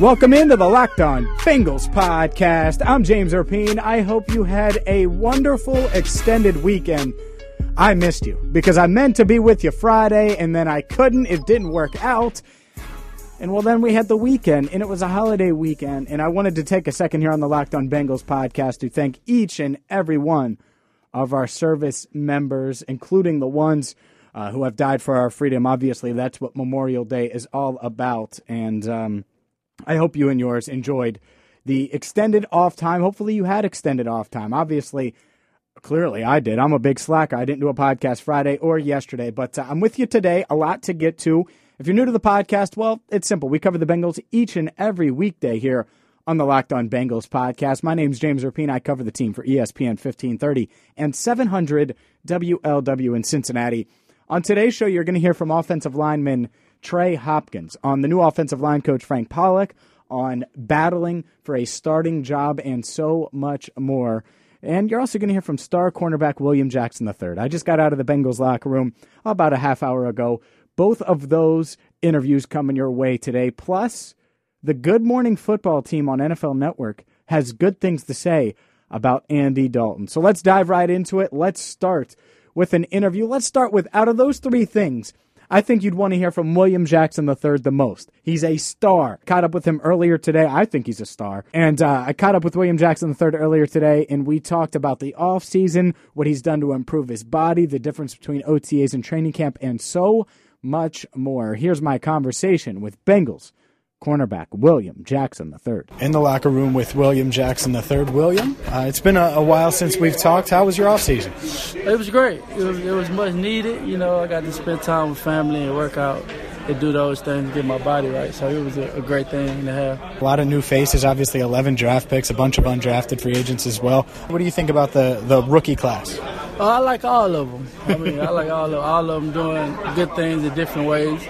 Welcome into the Locked On Bengals podcast. I'm James Rapien. I hope you had a wonderful extended weekend. I missed you because I meant to be with you Friday and then I couldn't. It didn't work out. And well, then we had the weekend and it was a holiday weekend. And I wanted to take a second here on the Locked On Bengals podcast to thank each and every one of our service members, including the ones uh, who have died for our freedom. Obviously, that's what Memorial Day is all about. And, um, I hope you and yours enjoyed the extended off time. Hopefully, you had extended off time. Obviously, clearly, I did. I'm a big slacker. I didn't do a podcast Friday or yesterday, but uh, I'm with you today. A lot to get to. If you're new to the podcast, well, it's simple. We cover the Bengals each and every weekday here on the Locked On Bengals podcast. My name's James Rapien. I cover the team for ESPN 1530 and 700 WLW in Cincinnati. On today's show, you're going to hear from offensive lineman Trey Hopkins, on the new offensive line coach Frank Pollack, on battling for a starting job, and so much more. And you're also going to hear from star cornerback William Jackson III. I just got out of the Bengals locker room about a half hour ago. Both of those interviews coming your way today. Plus, the Good Morning Football team on NFL Network has good things to say about Andy Dalton. So let's dive right into it. Let's start with an interview. Let's start with out of those three things I think you'd want to hear from William Jackson III the most. He's a star. Caught up with him earlier today. I think he's a star. And uh, I caught up with William Jackson III earlier today, and we talked about the offseason, what he's done to improve his body, the difference between OTAs and training camp, and so much more. Here's my conversation with Bengals cornerback William Jackson III. In the locker room with William Jackson III. William, uh, it's been a, a, while since we've talked. How was your off season? It was great. It was, it was much needed. You know, I got to spend time with family and work out and do those things to get my body right. So it was a, a, great thing to have. A lot of new faces, obviously 11 draft picks, a bunch of undrafted free agents as well. What do you think about the, the rookie class? Oh, I like all of them. I mean, I like all of, all of them doing good things in different ways.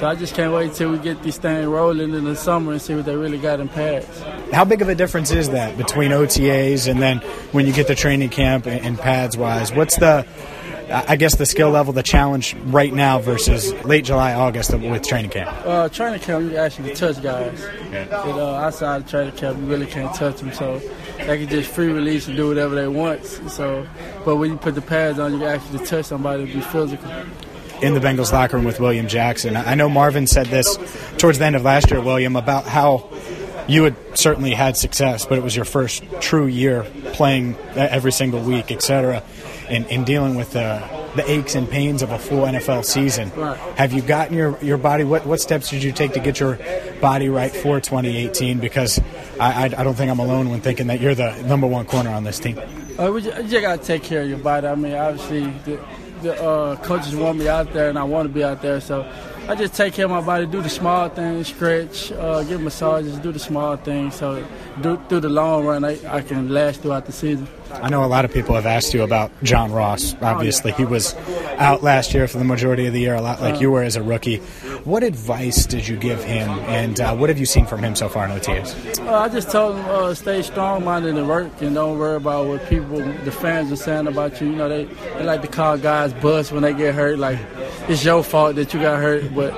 So I just can't wait till we get this thing rolling in the summer and see what they really got in pads. How big of a difference is that between OTAs and then when you get to training camp and pads wise? What's the I guess the skill level, the challenge right now versus late July, August with training camp? Uh, training camp, you actually touch guys. Yeah. You know, outside of training camp, you really can't touch them. So they can just free release and do whatever they want. So, but when you put the pads on, you can actually touch somebody and be physical in the Bengals locker room with William Jackson. I know Marvin said this towards the end of last year, William, about how you had certainly had success, but it was your first true year playing every single week, etc., and, dealing with the, the aches and pains of a full NFL season. Have you gotten your, your body? What, what steps did you take to get your body right for 2018? Because I, I, I don't think I'm alone when thinking that you're the number one corner on this team. Uh, you just, just got to take care of your body. I mean, obviously, the, the uh, coaches want me out there, and I want to be out there. So I just take care of my body, do the small things, stretch, uh, give massages, do the small things. So do, through the long run, I, I can last throughout the season. I know a lot of people have asked you about John Ross. Obviously, oh, he was out last year for the majority of the year, a lot like uh, you were as a rookie. What advice did you give him, and uh, what have you seen from him so far in OTAs? Uh, I just told him uh, stay strong-minded and work, and don't worry about what people, the fans, are saying about you. You know, they, they like to call guys bust when they get hurt, like it's your fault that you got hurt. But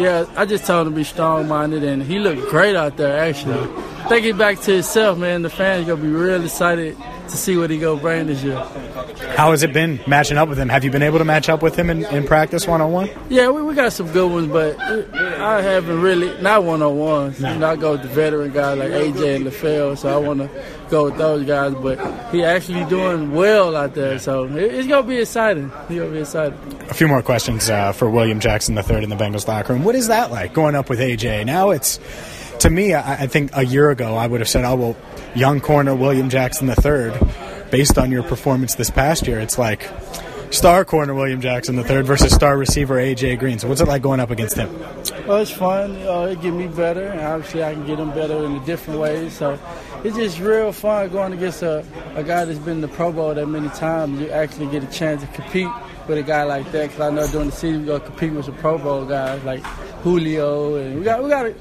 yeah, I just told him to be strong-minded, and he looked great out there. Actually, take it back to himself, man. The fans gonna be real excited to see what he go bring this year. How has it been matching up with him? Have you been able to match up with him in, in practice one on one? Yeah, we, we got some good ones, but I haven't really not one on ones. You know, I go with the veteran guys like AJ and LaFell, so I want to go with those guys. But he actually doing well out there, so it, it's gonna be exciting. It's gonna be exciting. A few more questions uh, for William Jackson III in the Bengals locker room. What is that like going up with AJ? Now it's to me, I, I think a year ago I would have said, "Oh well, young corner William Jackson III, based on your performance this past year, it's like star corner William Jackson III versus star receiver AJ Green. So what's it like going up against him? Oh, it's fun. Uh, it get me better, and obviously I can get them better in a different way. So it's just real fun going against a, a guy that's been in the Pro Bowl that many times. You actually get a chance to compete with a guy like that because I know during the season we're gonna compete with some Pro Bowl guys like Julio, and we got we got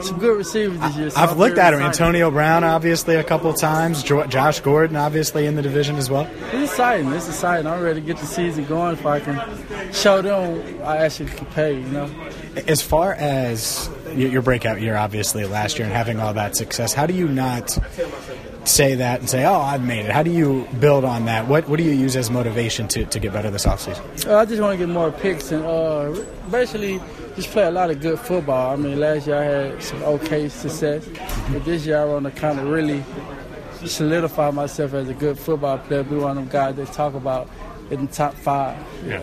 some good receivers this year. So I've looked at him. Antonio Brown, obviously, a couple times. Jo- Josh Gordon, obviously, in the division as well. It's exciting. It's exciting. I'm ready to get the season going if I can show them I actually can pay. You know. As far as your breakout year, obviously, last year, and having all that success, how do you not say that and say, oh, I've made it? How do you build on that? What, what do you use as motivation to, to get better this offseason? Uh, I just want to get more picks and uh, basically just play a lot of good football. I mean, last year I had some okay success, but this year I want to kind of really solidify myself as a good football player. Be one of them guys that talk about in the top five. Yeah.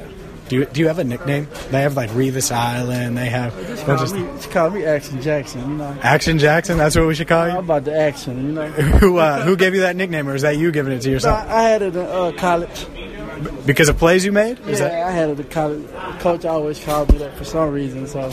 Do you, do you have a nickname? They have like Revis Island. They have Just call of- me, just call me Action Jackson. You know, Action Jackson. That's what we should call I'm you. about the action. You know. Who uh, who gave you that nickname, or is that you giving it to yourself I, I had it in uh, college. Because of plays you made? Is yeah, that I had it in college. Coach always called me that for some reason, so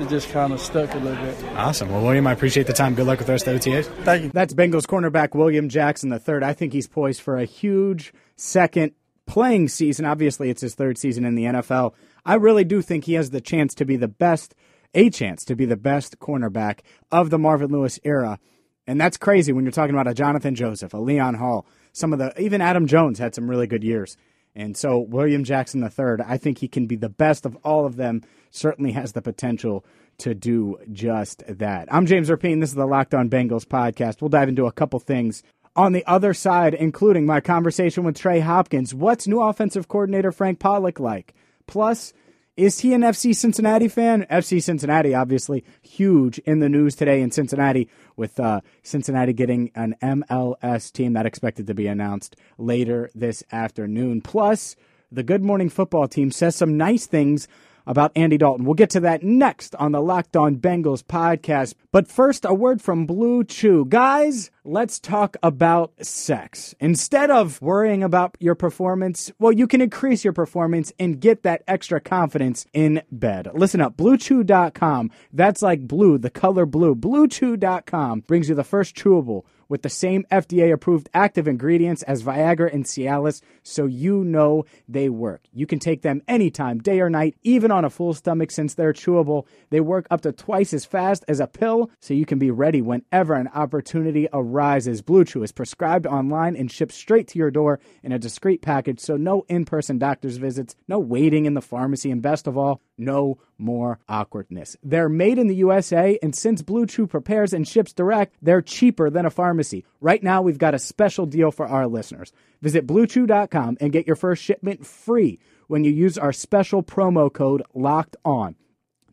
it just kind of stuck a little bit. awesome? Well, William, I appreciate the time. Good luck with the rest of the OTAs. Thank you. That's Bengals cornerback William Jackson III. I think he's poised for a huge second playing season. Obviously, it's his third season in the NFL. I really do think he has the chance to be the best, a chance to be the best cornerback of the Marvin Lewis era. And that's crazy when you're talking about a Jonathan Joseph, a Leon Hall, some of the, even Adam Jones had some really good years. And so William Jackson III, I think he can be the best of all of them, certainly has the potential to do just that. I'm James Rapien. This is the Locked On Bengals podcast. We'll dive into a couple things on the other side, including my conversation with Trey Hopkins. What's new offensive coordinator Frank Pollack like? Plus, is he an FC Cincinnati fan? FC Cincinnati, obviously, huge in the news today in Cincinnati, with uh, Cincinnati getting an MLS team that expected to be announced later this afternoon. Plus, the Good Morning Football team says some nice things about Andy Dalton. We'll get to that next on the Locked On Bengals podcast. But first, a word from Blue Chew. Guys, let's talk about sex. Instead of worrying about your performance, well, you can increase your performance and get that extra confidence in bed. Listen up, BlueChew.com. That's like blue, the color blue. BlueChew.com brings you the first chewable with the same FDA approved active ingredients as Viagra and Cialis, so you know they work. You can take them anytime, day or night, even on a full stomach since they're chewable. They work up to twice as fast as a pill, so you can be ready whenever an opportunity arises. Blue Chew is prescribed online and shipped straight to your door in a discreet package, so no in person doctor's visits, no waiting in the pharmacy, and best of all, no more awkwardness. They're made in the USA, and since Blue Chew prepares and ships direct, they're cheaper than a pharmacy. Right now, we've got a special deal for our listeners. Visit BlueChew.com and get your first shipment free when you use our special promo code LOCKED ON.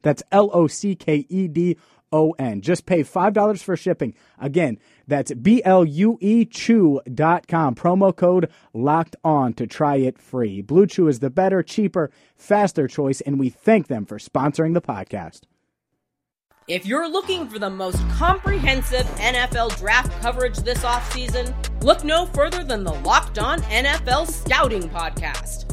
That's L O C K E D O N. Just pay $5 for shipping. Again, that's B L U E Chew.com. Promo code locked on to try it free. Blue Chew is the better, cheaper, faster choice, and we thank them for sponsoring the podcast. If you're looking for the most comprehensive NFL draft coverage this offseason, look no further than the Locked On NFL Scouting Podcast.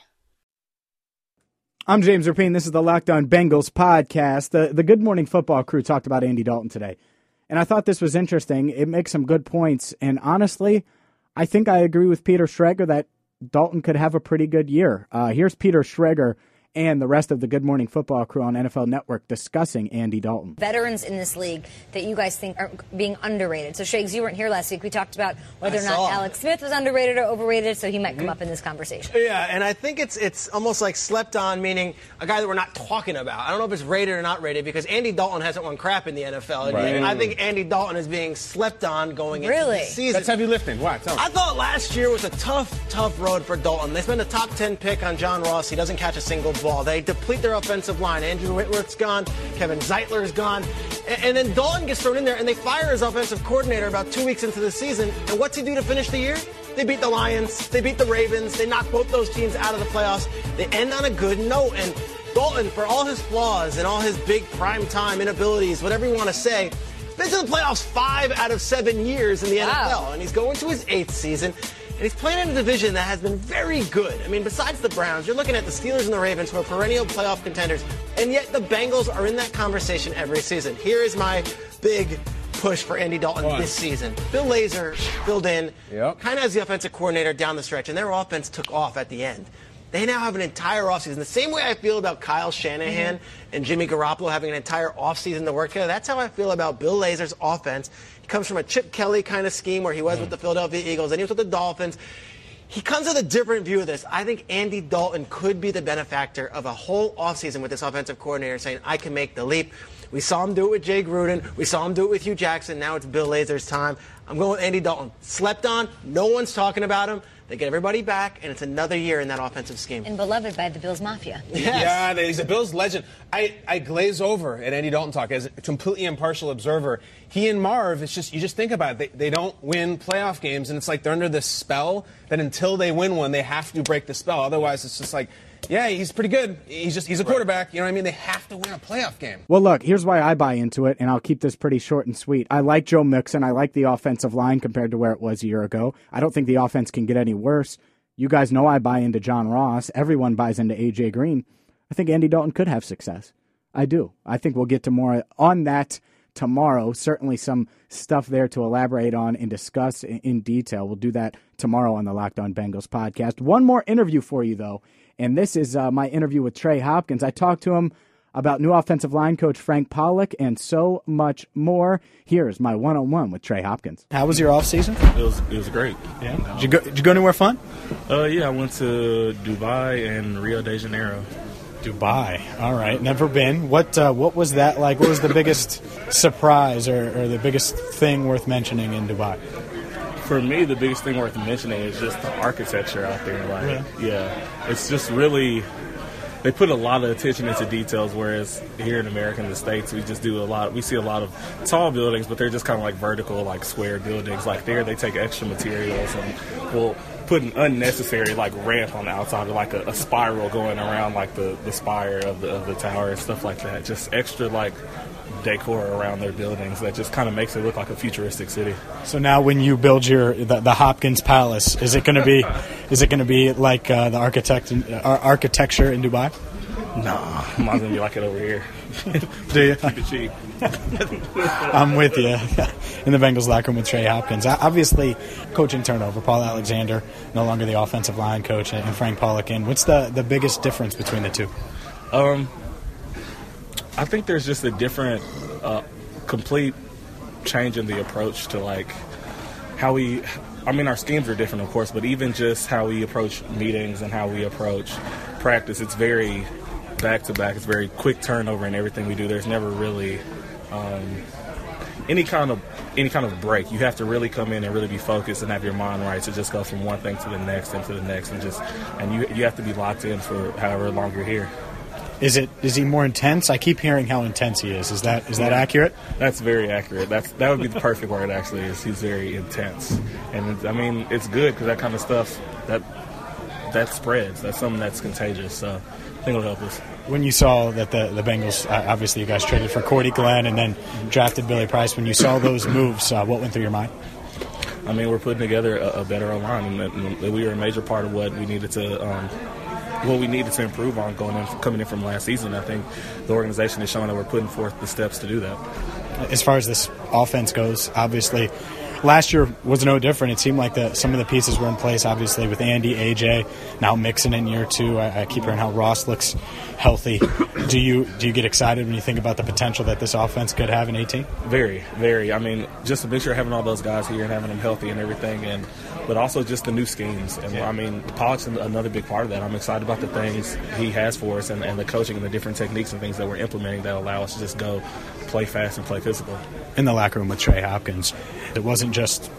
I'm James Rapien. This is the Locked On Bengals podcast. The, the Good Morning Football crew talked about Andy Dalton today. And I thought this was interesting. It makes some good points. And honestly, I think I agree with Peter Schrager that Dalton could have a pretty good year. Uh, here's Peter Schrager and the rest of the Good Morning Football crew on NFL Network discussing Andy Dalton. veterans in this league that you guys think are being underrated. So, Shakes, you weren't here last week. We talked about whether I or not saw. Alex Smith was underrated or overrated, so he might Mm-hmm. come up in this conversation. Yeah, and I think it's it's almost like slept on, meaning a guy that we're not talking about. I don't know if it's rated or not rated because Andy Dalton hasn't won crap in the NFL. And I think Andy Dalton is being slept on going Really? into the season. That's heavy lifting. Why? Tell me. I thought last year was a tough, tough road for Dalton. They spent a top 10 pick on John Ross. He doesn't catch a single ball. They deplete their offensive line. Andrew Whitworth's gone. Kevin Zeitler's gone. And, and then Dalton gets thrown in there, and they fire his offensive coordinator about two weeks into the season. And what's he do to finish the year? They beat the Lions. They beat the Ravens. They knock both those teams out of the playoffs. They end on a good note. And Dalton, for all his flaws and all his big prime time inabilities, whatever you want to say, been to the playoffs five out of seven years in the Wow. NFL. And he's going to his eighth season. And he's playing in a division that has been very good. I mean, besides the Browns, you're looking at the Steelers and the Ravens, who are perennial playoff contenders. And yet the Bengals are in that conversation every season. Here is my big push for Andy Dalton this season. Bill Lazor filled in Yep. kind of as the offensive coordinator down the stretch, and their offense took off at the end. They now have an entire offseason. The same way I feel about Kyle Shanahan mm-hmm. and Jimmy Garoppolo having an entire offseason to work together, that's how I feel about Bill Lazor's offense. Comes from a Chip Kelly kind of scheme where he was with the Philadelphia Eagles, and he was with the Dolphins. He comes with a different view of this. I think Andy Dalton could be the benefactor of a whole offseason with this offensive coordinator saying, I can make the leap. We saw him do it with Jay Gruden. We saw him do it with Hue Jackson. Now it's Bill Lazor's time. I'm going with Andy Dalton. Slept on. No one's talking about him. They get everybody back, and it's another year in that offensive scheme. And beloved by the Bills Mafia. Yes. Yeah, he's a Bills legend. I, I glaze over at Andy Dalton talk as a completely impartial observer. He and Marv, it's just you just think about it. They, they don't win playoff games, and it's like they're under this spell that until they win one, they have to break the spell. Otherwise, it's just like, yeah, he's pretty good. He's just he's a quarterback. You know what I mean? They have to win a playoff game. Well, look, here's why I buy into it, and I'll keep this pretty short and sweet. I like Joe Mixon. I like the offensive line compared to where it was a year ago. I don't think the offense can get any worse. You guys know I buy into John Ross. Everyone buys into AJ Green. I think Andy Dalton could have success. I do. I think we'll get to more on that tomorrow. Certainly some stuff there to elaborate on and discuss in, in detail. We'll do that tomorrow on the Locked On Bengals podcast. One more interview for you, though, and this is uh, my interview with Trey Hopkins. I talked to him about new offensive line coach Frank Pollack and so much more. Here's my one on one with Trey Hopkins. How was your off season? It was it was great. Yeah. Did you go? Did you go anywhere fun? Uh, yeah, I went to Dubai and Rio de Janeiro. Dubai. All right. Never been. What uh, What was that like? What was the biggest surprise or, or the biggest thing worth mentioning in Dubai? For me, the biggest thing worth mentioning is just the architecture out there. Like, yeah, it's just really. They put a lot of attention into details, whereas here in America, in the states, we just do a lot. We see a lot of tall buildings, but they're just kind of like vertical, like square buildings. Like there, they take extra materials and will put an unnecessary like ramp on the outside, or like a, a spiral going around like the, the spire of the of the tower and stuff like that. Just extra like decor around their buildings that just kind of makes it look like a futuristic city. So now, when you build your the, the Hopkins Palace, is it going to be is it going to be like uh, the architect uh, architecture in Dubai? No, mine's gonna be like it over here. Do you? Keep it cheap. I'm with you. In the Bengals locker room with Trey Hopkins. Obviously, coaching turnover. Paul Alexander, no longer the offensive line coach, and Frank Pollack in. What's the, the biggest difference between the two? Um, I think there's just a different, uh, complete change in the approach to like how we. I mean, our schemes are different, of course, but even just how we approach meetings and how we approach practice, it's very back to back. It's very quick turnover in everything we do. There's never really um, any kind of any kind of break. You have to really come in and really be focused and have your mind right to just go from one thing to the next and to the next, and just and you you have to be locked in for however long you're here. Is it is he more intense? I keep hearing how intense he is. Is that is that accurate? That's very accurate. That's that would be the perfect word. Actually, is he's very intense, and I mean it's good because that kind of stuff that that spreads. That's something that's contagious. So I think it'll help us. When you saw that the the Bengals, uh, obviously you guys traded for Cordy Glenn and then drafted Billy Price. When you saw those moves, uh, what went through your mind? I mean, we're putting together a, a better line, and that, and that we were a major part of what we needed to. Um, what we needed to improve on going in, coming in from last season, I think the organization is showing that we're putting forth the steps to do that. As far as this offense goes, obviously, last year was no different. It seemed like the, some of the pieces were in place. Obviously, with Andy, AJ, now Mixon in year two. I, I keep hearing how Ross looks healthy. Do you do you get excited when you think about the potential that this offense could have in 18? Very, very. I mean, just to make sure having all those guys here and having them healthy and everything, and but also just the new schemes. And I mean, Pollack's another big part of that. I'm excited about the things he has for us and, and the coaching and the different techniques and things that we're implementing that allow us to just go play fast and play physical. in the locker room with Trey Hopkins. It wasn't just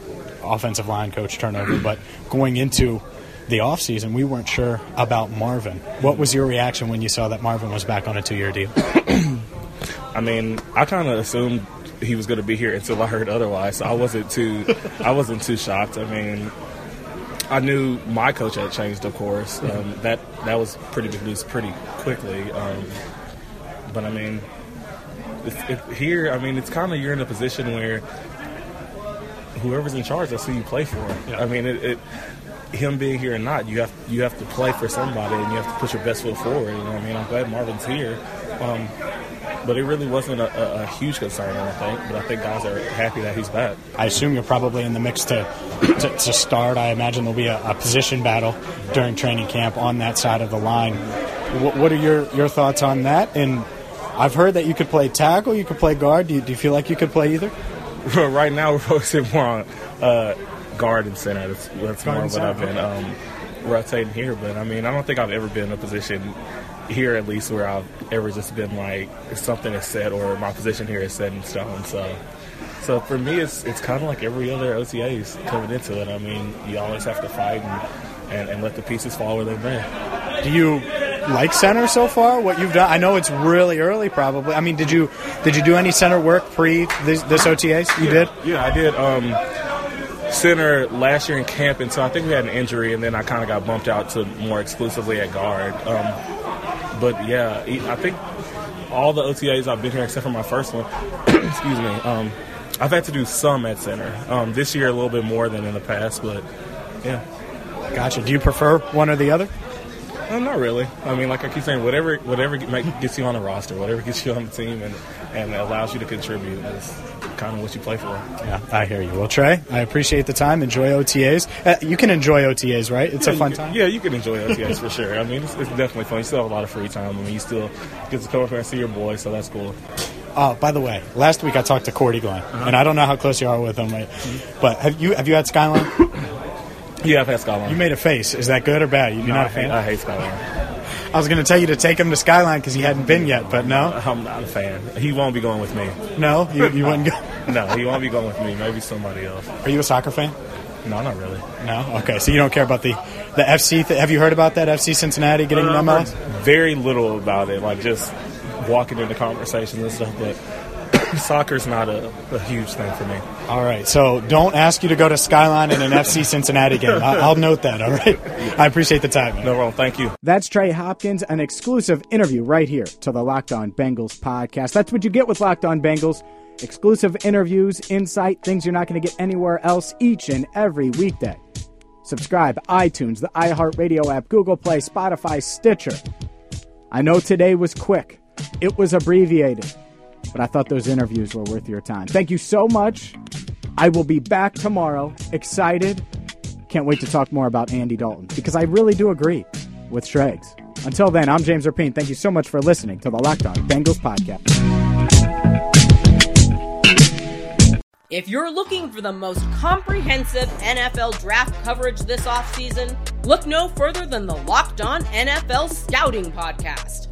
offensive line coach turnover, but going into the offseason, we weren't sure about Marvin. What was your reaction when you saw that Marvin was back on a two year deal? I mean, I kind of assumed he was going to be here until I heard otherwise. So I wasn't too, I wasn't too shocked. I mean, I knew my coach had changed, of course. Um, that that was pretty big news pretty quickly. Um, but I mean, here, I mean, it's kind of you're in a position where whoever's in charge, that's who you play for. Yeah. I mean, it, it, him being here or not, you have you have to play for somebody, and you have to put your best foot forward. You know, what I mean, I'm glad Marvin's here. Um, but it really wasn't a, a, a, huge concern, I think. But I think guys are happy that he's back. I assume you're probably in the mix to to, to start. I imagine there'll be a, a, position battle during training camp on that side of the line. What, what, are your, your thoughts on that? And I've heard that you could play tackle, you could play guard. Do you, do you feel like you could play either? right now, we're focusing more on uh, guard and center. That's, that's more what I've been um, rotating here. But I mean, I don't think I've ever been in a position here at least where I've ever just been like something is set or my position here is set in stone. So, so for me, it's it's kind of like every other OTAs coming into it. I mean, you always have to fight and, and, and let the pieces fall where they may. Do you like center so far? What you've done? I know it's really early, probably. I mean, did you did you do any center work pre this, this OTAs? You yeah, did? Yeah, I did. Um, center last year in camp, and so I think we had an injury, and then I kind of got bumped out to more exclusively at guard. Um, but yeah, I think all the OTAs I've been here except for my first one, excuse me, um, I've had to do some at center. Um, this year a little bit more than in the past, but yeah. Gotcha. Do you prefer one or the other? Uh, not really. I mean, like I keep saying, whatever whatever gets you on the roster, whatever gets you on the team, and, and allows you to contribute is kind of what you play for. Yeah, I hear you. Well, Trey, I appreciate the time. Enjoy OTAs. Uh, you can enjoy OTAs, right? It's yeah, a fun can, time. Yeah, you can enjoy OTAs for sure. I mean, it's, it's, definitely fun. You still have a lot of free time. I mean, you still get to come up and see your boy, so that's cool. Oh, by the way, last week I talked to Cordy Glenn, uh-huh. and I don't know how close you are with him, but have you have you had Skyline? Yeah, I've had Skyline. You made a face. Is that good or bad? You no, not a fan? I hate Skyline. I was going to tell you to take him to Skyline because he hadn't been yet, but no. I'm not a fan. He won't be going with me. No, you, you wouldn't go. no, he won't be going with me. Maybe somebody else. Are you a soccer fan? No, not really. No. Okay, so you don't care about the the FC. Th- have you heard about that FC Cincinnati getting uh, MLS? Very little about it. Like just walking into conversations and stuff, but soccer's not a, a, huge thing for me. All right, so don't ask you to go to Skyline in an FC Cincinnati game. I'll, I'll, note that. All right, I appreciate the time. Man. No problem. Thank you. That's Trey Hopkins, an exclusive interview right here to the Locked On Bengals podcast. That's what you get with Locked On Bengals. Exclusive interviews, insight, things you're not going to get anywhere else each and every weekday. Subscribe iTunes, the iHeartRadio app, Google Play, Spotify, Stitcher. I know today was quick. It was abbreviated but I thought those interviews were worth your time. Thank you so much. I will be back tomorrow. Excited. Can't wait to talk more about Andy Dalton because I really do agree with Schrags. Until then, I'm James Rapien. Thank you so much for listening to the Locked On Bengals podcast. If you're looking for the most comprehensive NFL draft coverage this offseason, look no further than the Locked On NFL Scouting Podcast.